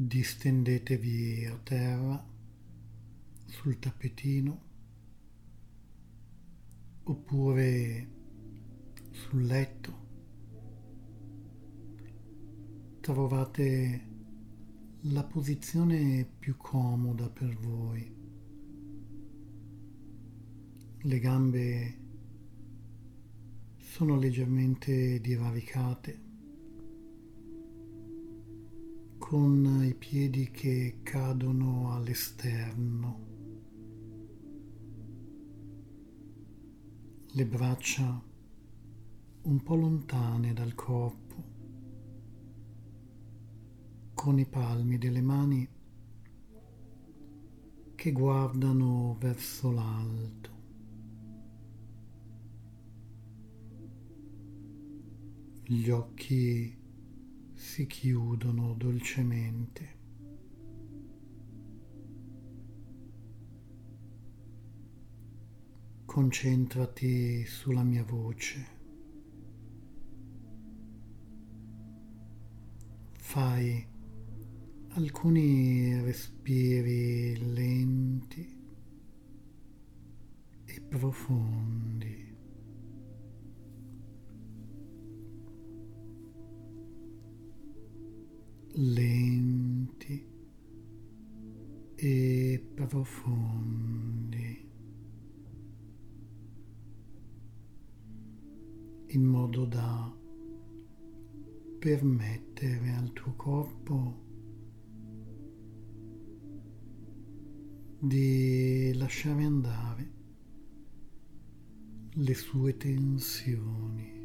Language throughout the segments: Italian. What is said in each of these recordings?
distendetevi a terra sul tappetino oppure sul letto. Trovate la posizione più comoda per voi. Le gambe sono leggermente divaricate con i piedi che cadono all'esterno. Le braccia un po' lontane dal corpo, con i palmi delle mani che guardano verso l'alto. Gli occhi si chiudono dolcemente. Concentrati sulla mia voce. Fai alcuni respiri lenti e profondi. Lenti e profondi, in modo da permettere al tuo corpo di lasciare andare le sue tensioni.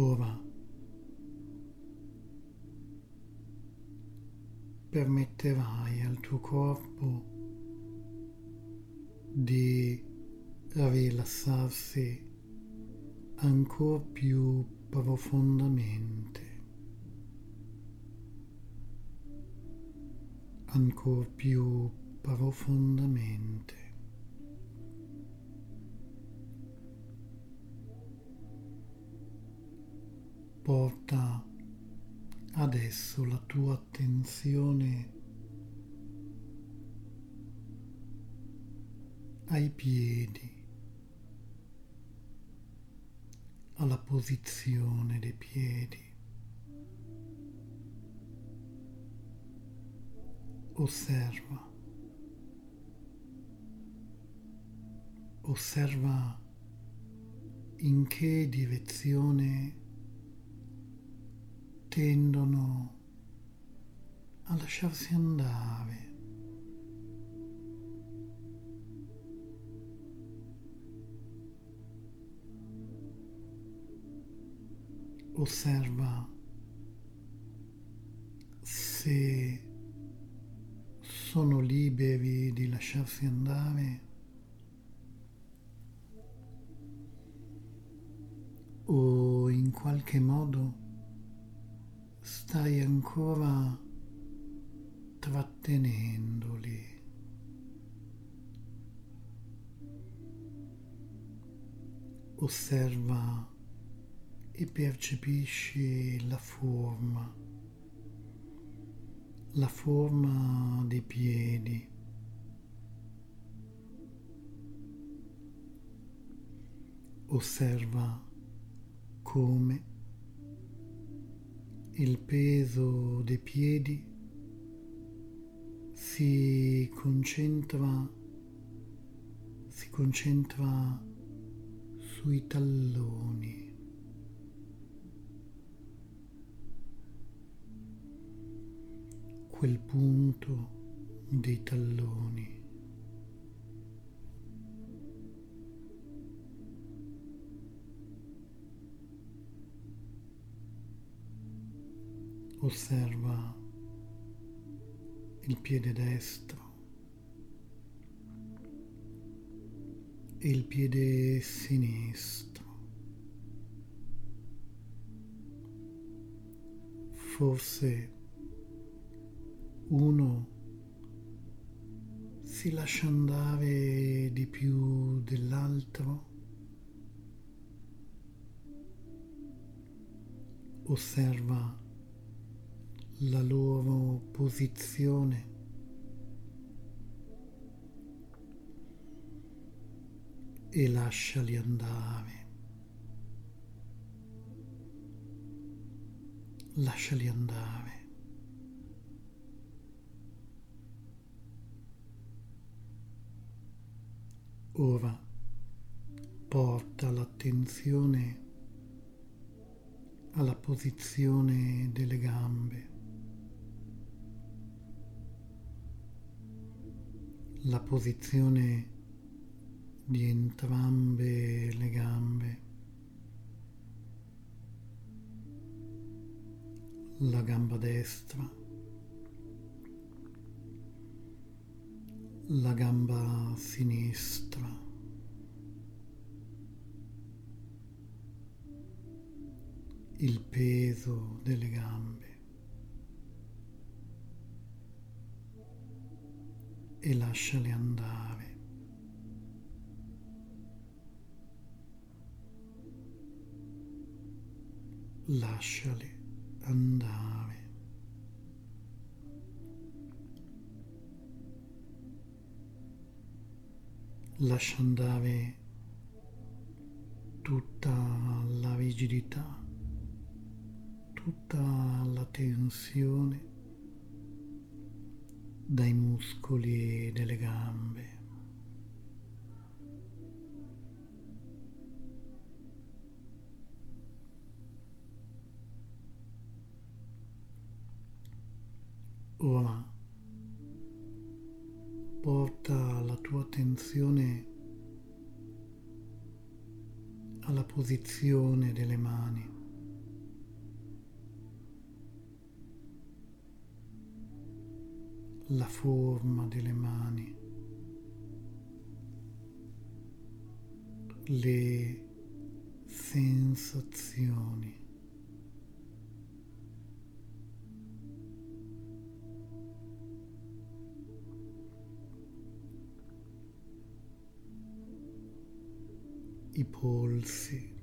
Ora permetterai al tuo corpo di rilassarsi ancora più profondamente, ancora più profondamente. Porta adesso la tua attenzione ai piedi, alla posizione dei piedi. Osserva. Osserva in che direzione tendono a lasciarsi andare. Osserva se sono liberi di lasciarsi andare o in qualche modo stai ancora trattenendoli. Osserva e percepisci la forma, la forma dei piedi. Osserva come il peso dei piedi si concentra, si concentra sui talloni. Quel punto dei talloni. Osserva il piede destro e il piede sinistro. Forse uno si lascia andare di più dell'altro osserva la loro posizione e lasciali andare. Lasciali andare. Ora porta l'attenzione alla posizione delle gambe. La posizione di entrambe le gambe. La gamba destra. La gamba sinistra. Il peso delle gambe. E lasciale andare. lasciali andare. Lascia andare tutta la rigidità, tutta la tensione dai muscoli delle gambe. Ora porta la tua attenzione alla posizione delle mani. La forma delle mani. Le sensazioni. i polsi.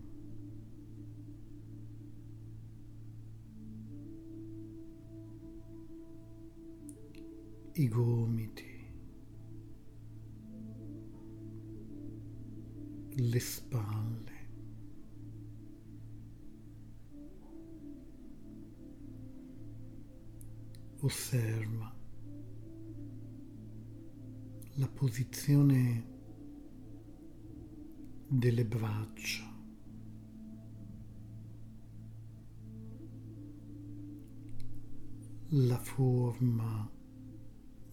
I gomiti, le spalle, osserva la posizione delle braccia. La forma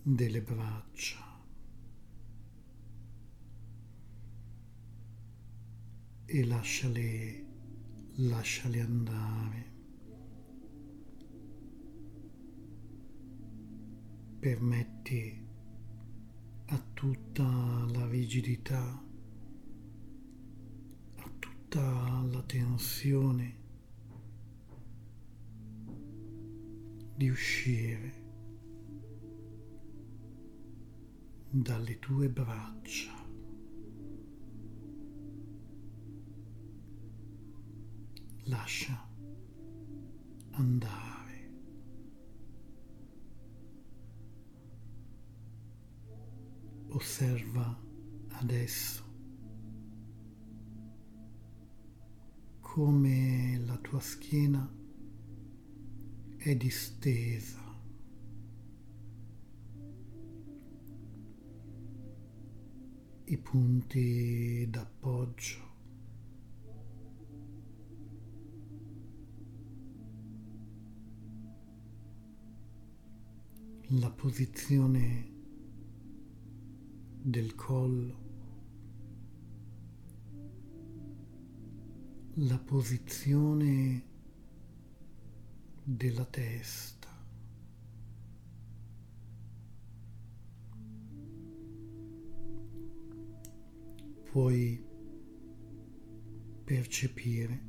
delle braccia. E lasciale, lasciale andare. Permetti a tutta la rigidità tutta la tensione di uscire dalle tue braccia. Lascia andare. Osserva adesso come la tua schiena è distesa. Punti d'appoggio. La posizione del collo. la posizione della testa. Puoi percepire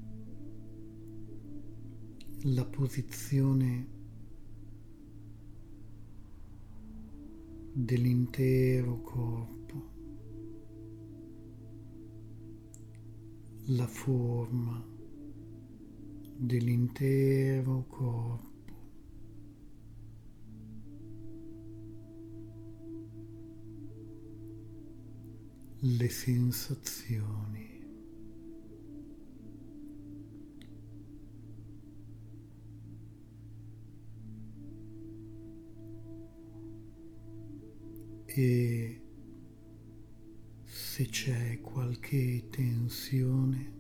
la posizione dell'intero corpo. la forma dell'intero corpo. Le sensazioni. E se c'è qualche tensione,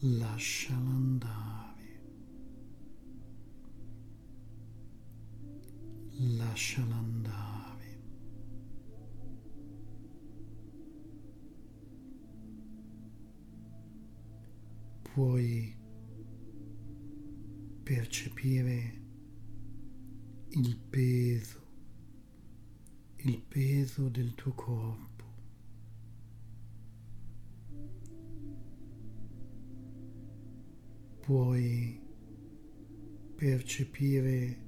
lasciala andare, lasciala andare. Puoi percepire il peso, il peso del tuo corpo. puoi percepire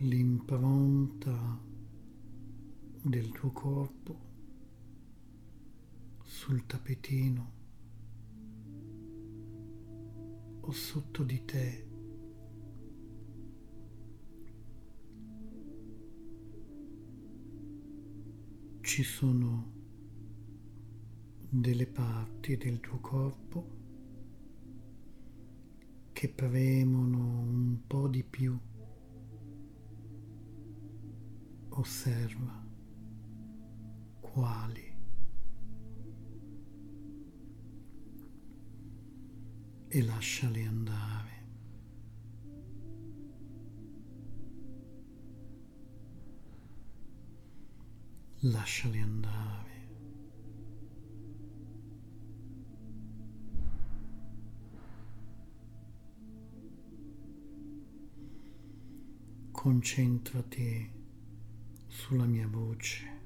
l'impronta del tuo corpo sul tappetino o sotto di te. Ci sono delle parti del tuo corpo che premono un po' di più. Osserva quali. E lasciali andare. Lasciali andare. concentrati sulla mia voce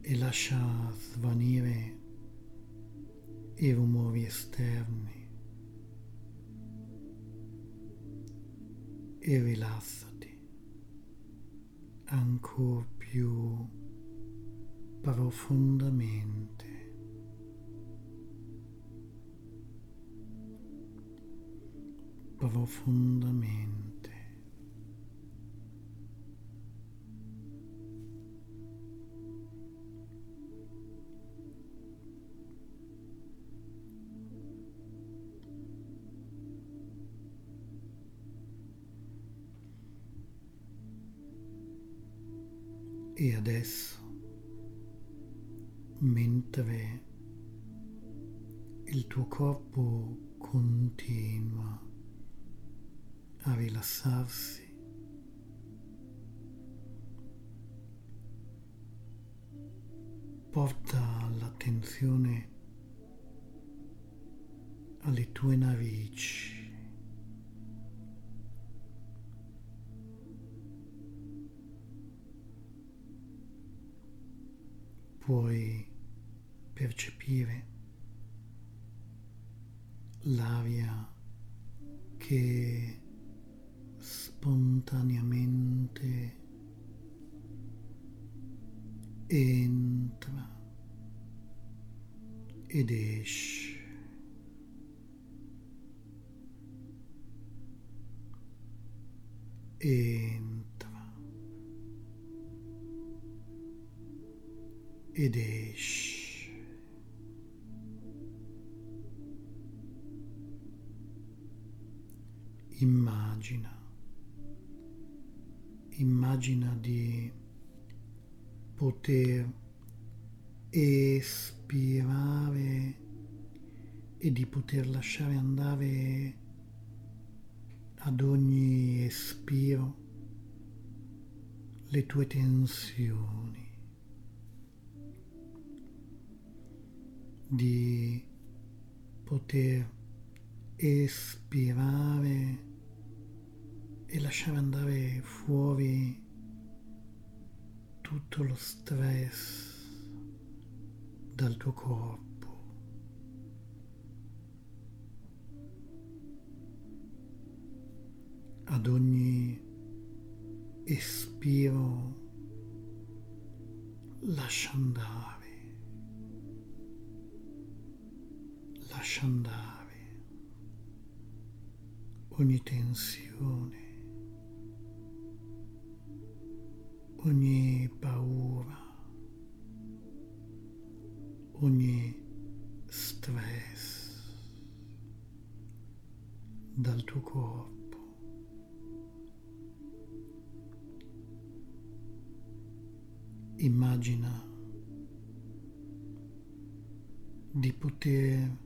e lascia svanire i rumori esterni e rilassati ancora più profondamente. profondamente. E adesso, mentre il tuo corpo continua a rilassarsi. Porta l'attenzione alle tue narici. Puoi percepire l'aria che spontaneamente entra ed esce. Lasciare andare ad ogni espiro le tue tensioni, di poter espirare e lasciare andare fuori tutto lo stress dal tuo corpo. Ad ogni espiro lascia andare, lascia andare ogni tensione, ogni paura, ogni stress dal tuo corpo. Immagina di poter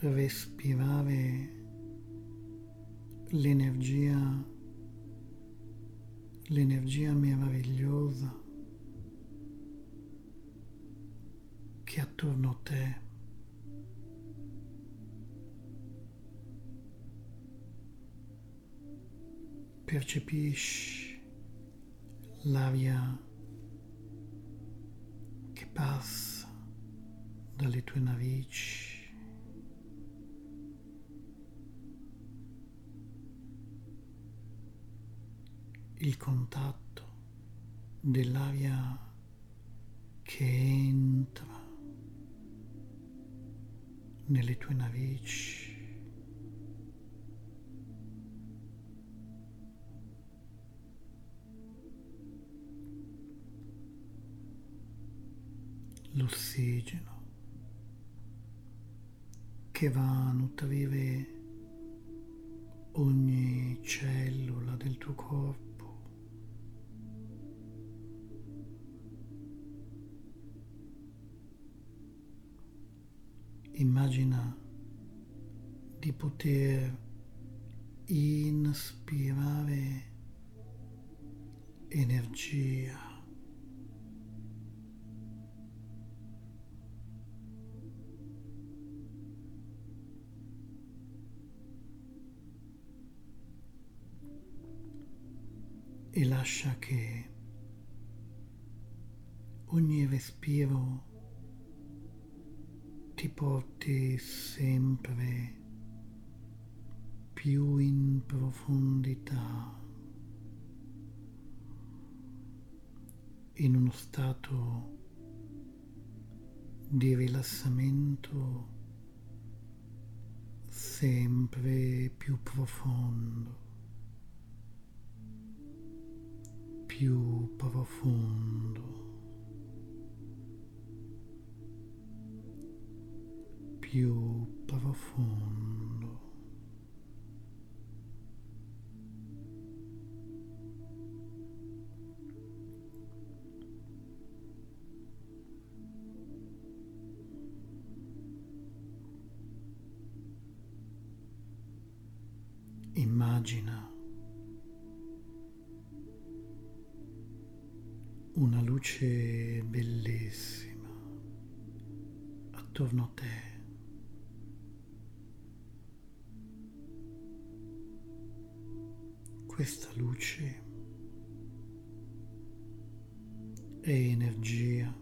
respirare l'energia, l'energia meravigliosa che attorno a te. Percepisci l'aria passa dalle tue narici. Il contatto dell'aria che entra nelle tue narici. L'ossigeno che va a nutrire ogni cellula del tuo corpo. Immagina di poter inspirare energia e lascia che ogni respiro ti porti sempre più in profondità, in uno stato di rilassamento sempre più profondo. Più profondo, più profondo. Immagina una luce bellissima attorno a te. Questa luce è energia.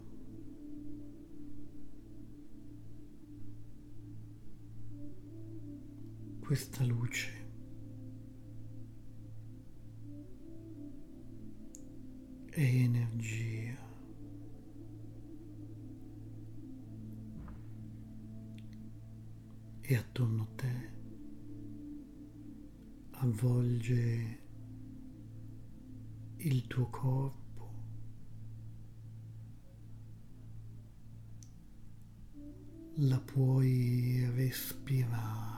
Questa luce e energia. E attorno a te avvolge il tuo corpo. La puoi respirare.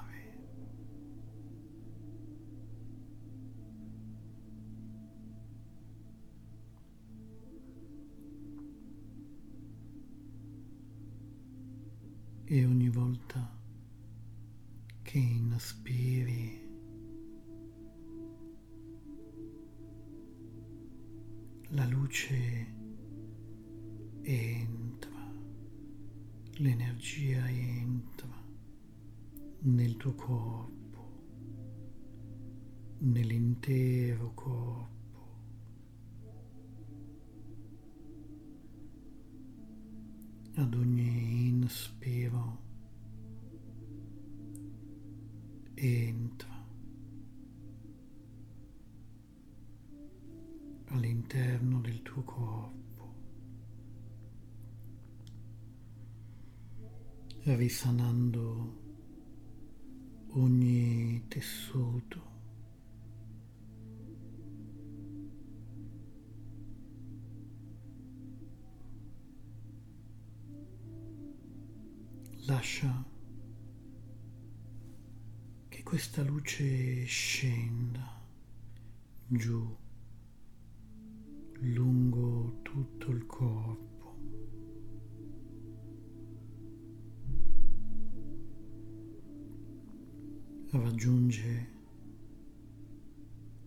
nel tuo corpo, nell'intero corpo. Ad ogni inspiro entra all'interno del tuo corpo. risanando ogni tessuto. Lascia che questa luce scenda giù lungo tutto il corpo. Raggiunge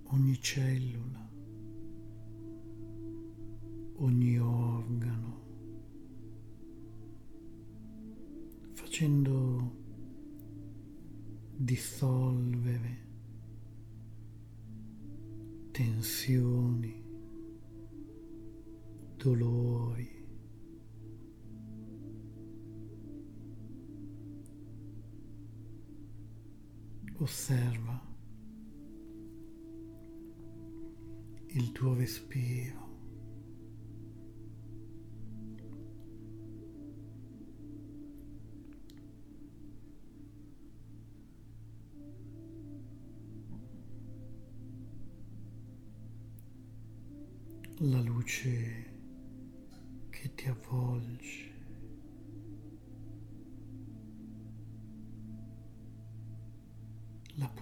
ogni cellula, ogni organo, facendo dissolvere tensioni, dolori, osserva il tuo respiro. La luce che ti avvolge.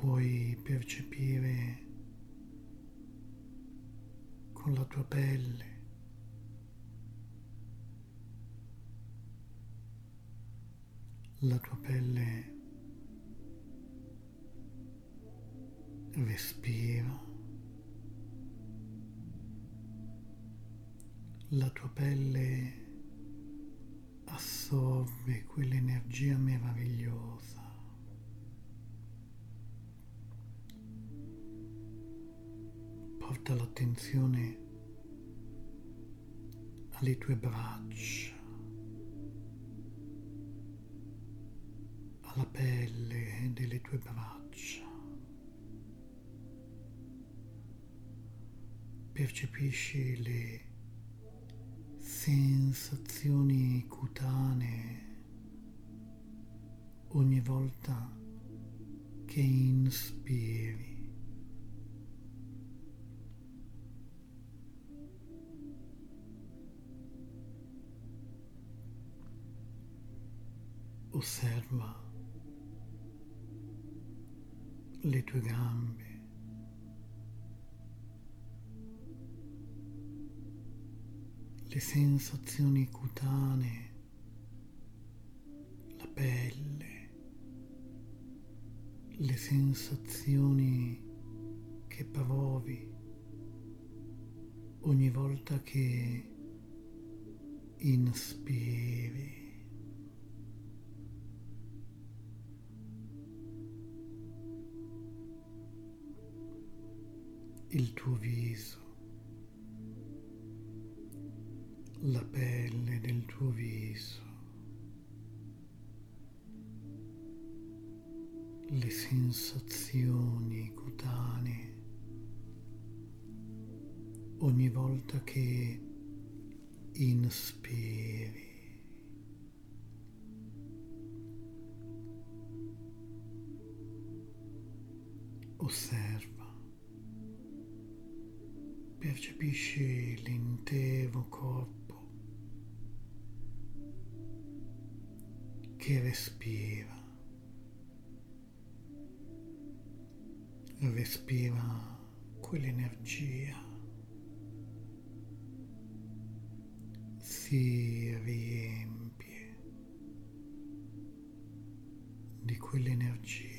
Puoi percepire con la tua pelle. La tua pelle respira. La tua pelle assorbe quell'energia meravigliosa. Porta l'attenzione alle tue braccia, alla pelle delle tue braccia. Percepisci le sensazioni cutanee ogni volta che inspiri. Osserva le tue gambe. Le sensazioni cutanee, la pelle, le sensazioni che provi ogni volta che inspiri. Il tuo viso, la pelle del tuo viso, le sensazioni cutanee ogni volta che inspiri. Osserva percepisci l'intero corpo che respira, respira quell'energia, si riempie di quell'energia.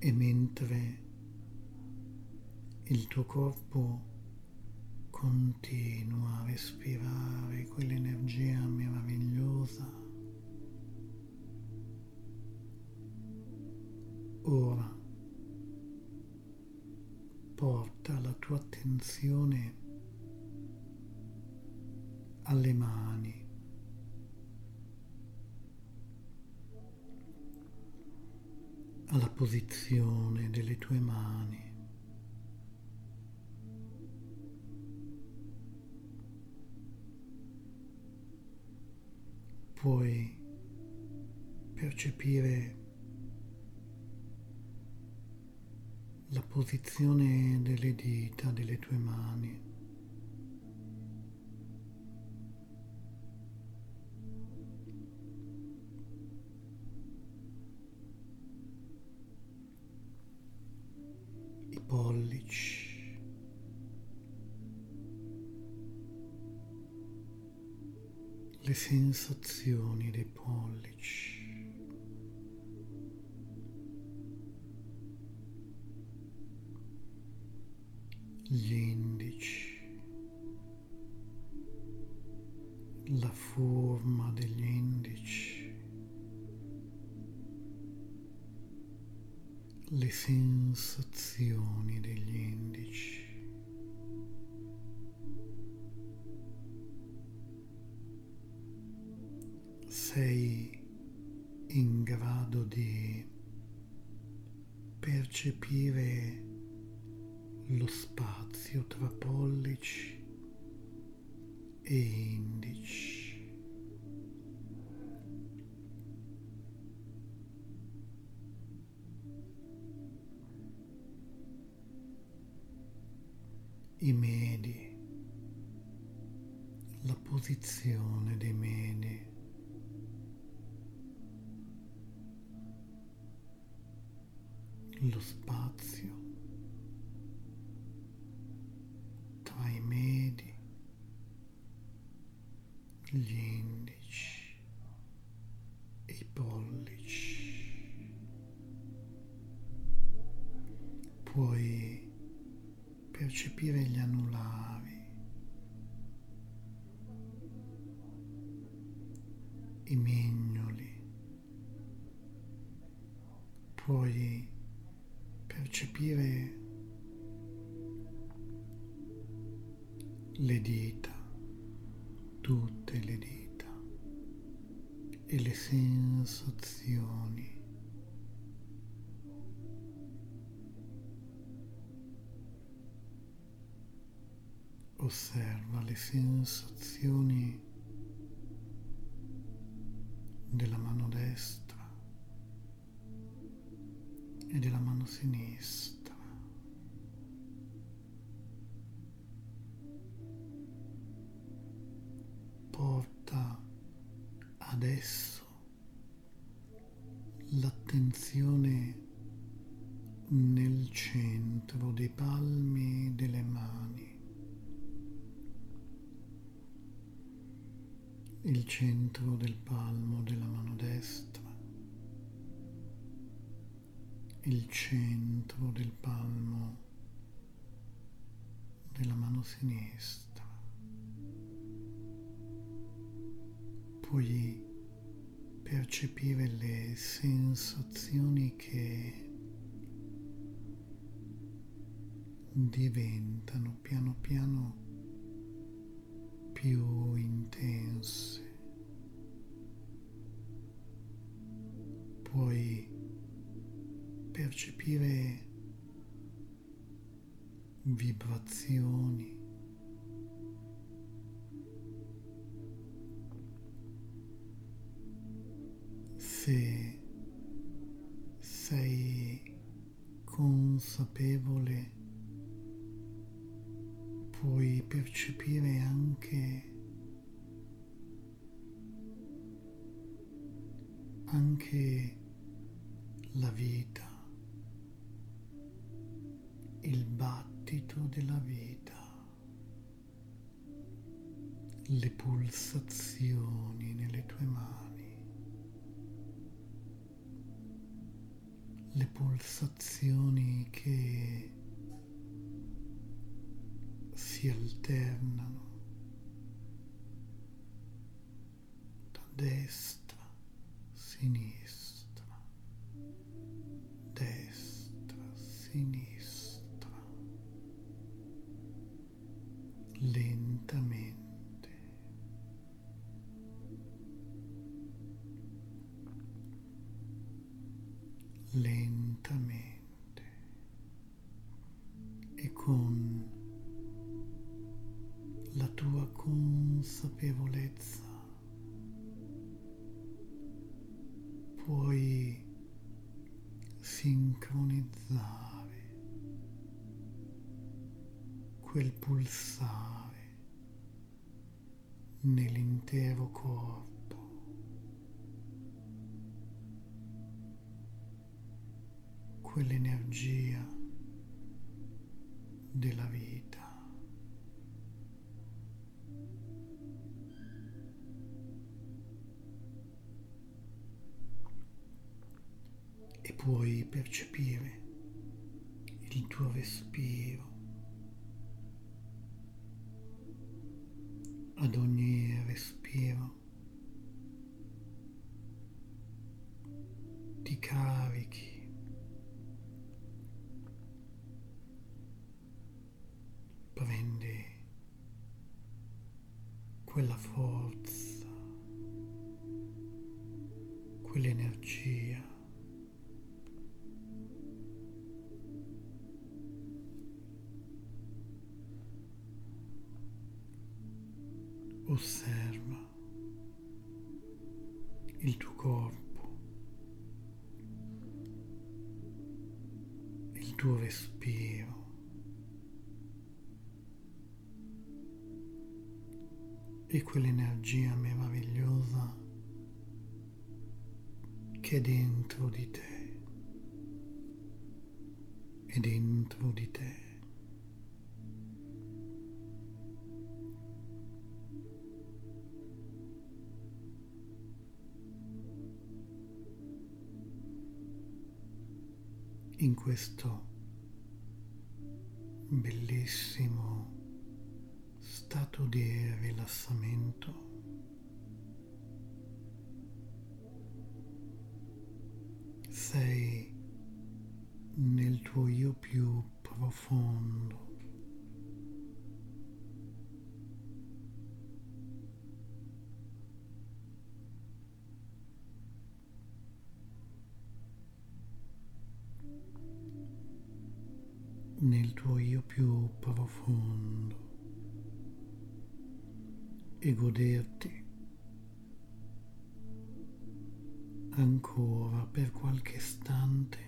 E mentre il tuo corpo continua a respirare quell'energia meravigliosa, ora porta la tua attenzione alle mani. Alla posizione delle tue mani. Puoi percepire la posizione delle dita delle tue mani. Le sensazioni dei pollici. Gli Osserva le sensazioni della mano destra e della mano sinistra. porta adesso l'attenzione nel centro dei palmi delle mani, il centro del palmo della mano destra, il centro del palmo della mano sinistra. puoi percepire le sensazioni che diventano piano piano più intense. Puoi percepire vibrazioni se sei consapevole puoi percepire anche anche la vita, il battito della vita, le pulsazioni nelle tue mani. le pulsazioni che si alternano da destra, sinistra, quell'energia della vita. E puoi percepire il tuo respiro ad ogni respiro quell'energia meravigliosa che è dentro di te, è dentro di te. In questo bellissimo stato di rilassamento. Profondo. nel tuo io più profondo e goderti ancora per qualche istante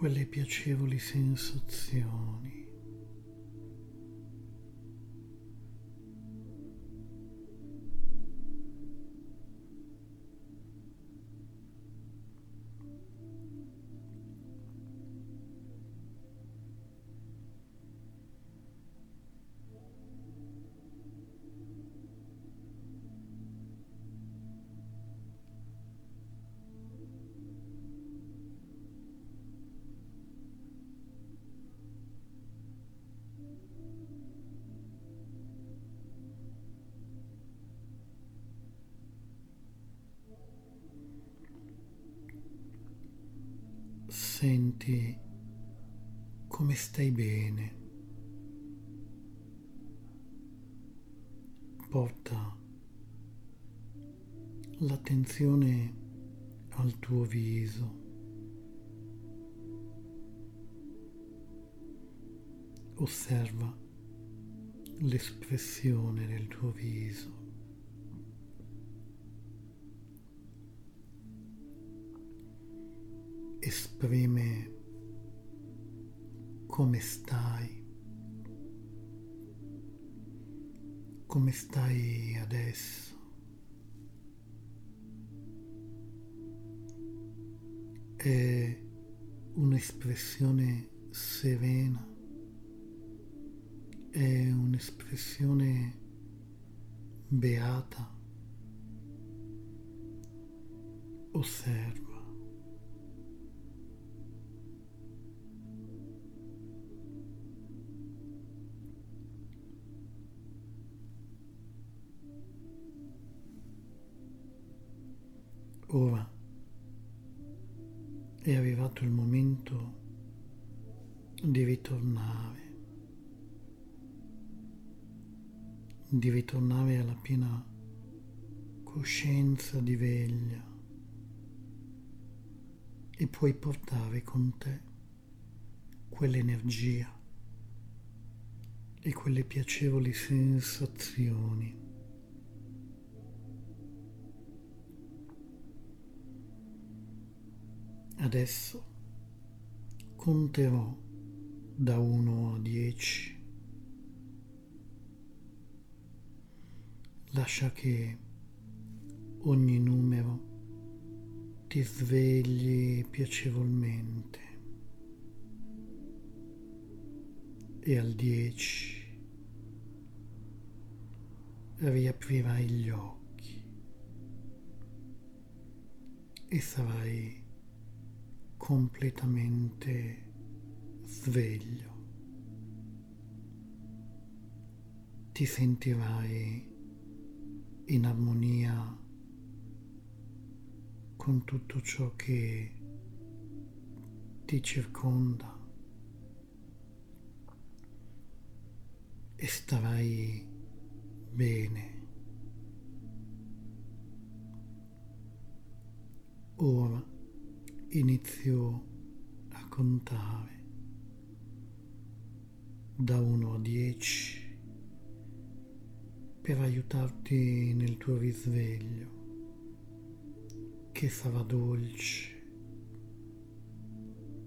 quelle piacevoli sensazioni senti come stai bene. Porta l'attenzione al tuo viso. Osserva l'espressione del tuo viso. Esprime come stai, come stai adesso. È un'espressione serena, è un'espressione beata. Osserva. Ora è arrivato il momento di ritornare, di ritornare alla piena coscienza di veglia e puoi portare con te quell'energia e quelle piacevoli sensazioni. Adesso conterò da 1 a 10. Lascia che ogni numero ti svegli piacevolmente e al 10 riaprirai gli occhi e sarai completamente sveglio. Ti sentirai in armonia con tutto ciò che ti circonda e starai bene. Ora inizio a contare da 1 a 10 per aiutarti nel tuo risveglio che sarà dolce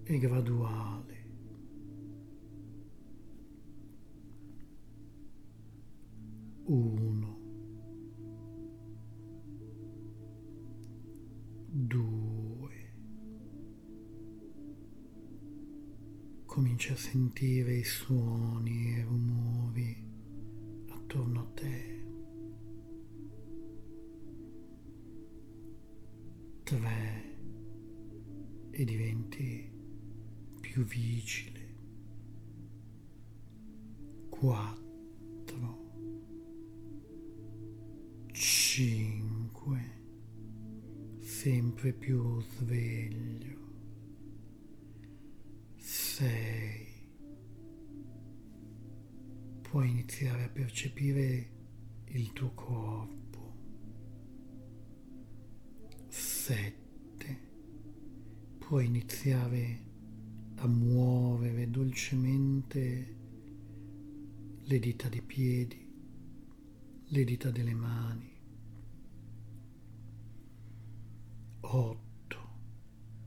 e graduale. Uno, comincia a sentire i suoni e i rumori attorno a te. tre e diventi più vigile. Quattro, cinque, sempre più sveglio. Sei. Puoi iniziare a percepire il tuo corpo. 7 puoi iniziare a muovere dolcemente le dita dei piedi, le dita delle mani. 8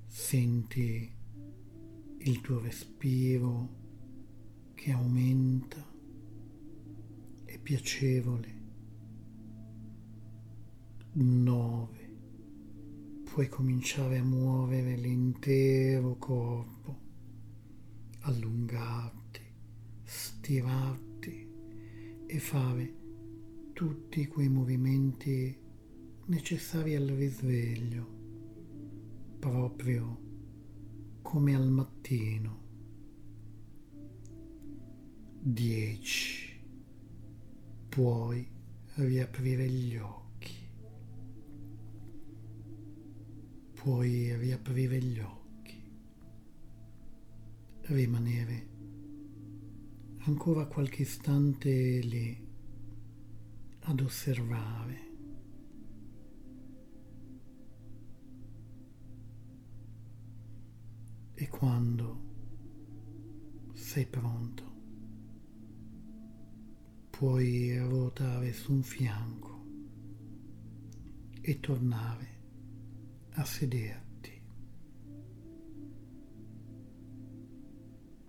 senti il tuo respiro che aumenta, piacevole. 9 puoi cominciare a muovere l'intero corpo, allungarti, stirarti e fare tutti quei movimenti necessari al risveglio, proprio come al mattino. 10. Puoi riaprire gli occhi. puoi riaprire gli occhi, rimanere ancora qualche istante lì ad osservare. E quando sei pronto, puoi ruotare su un fianco e tornare a sedere.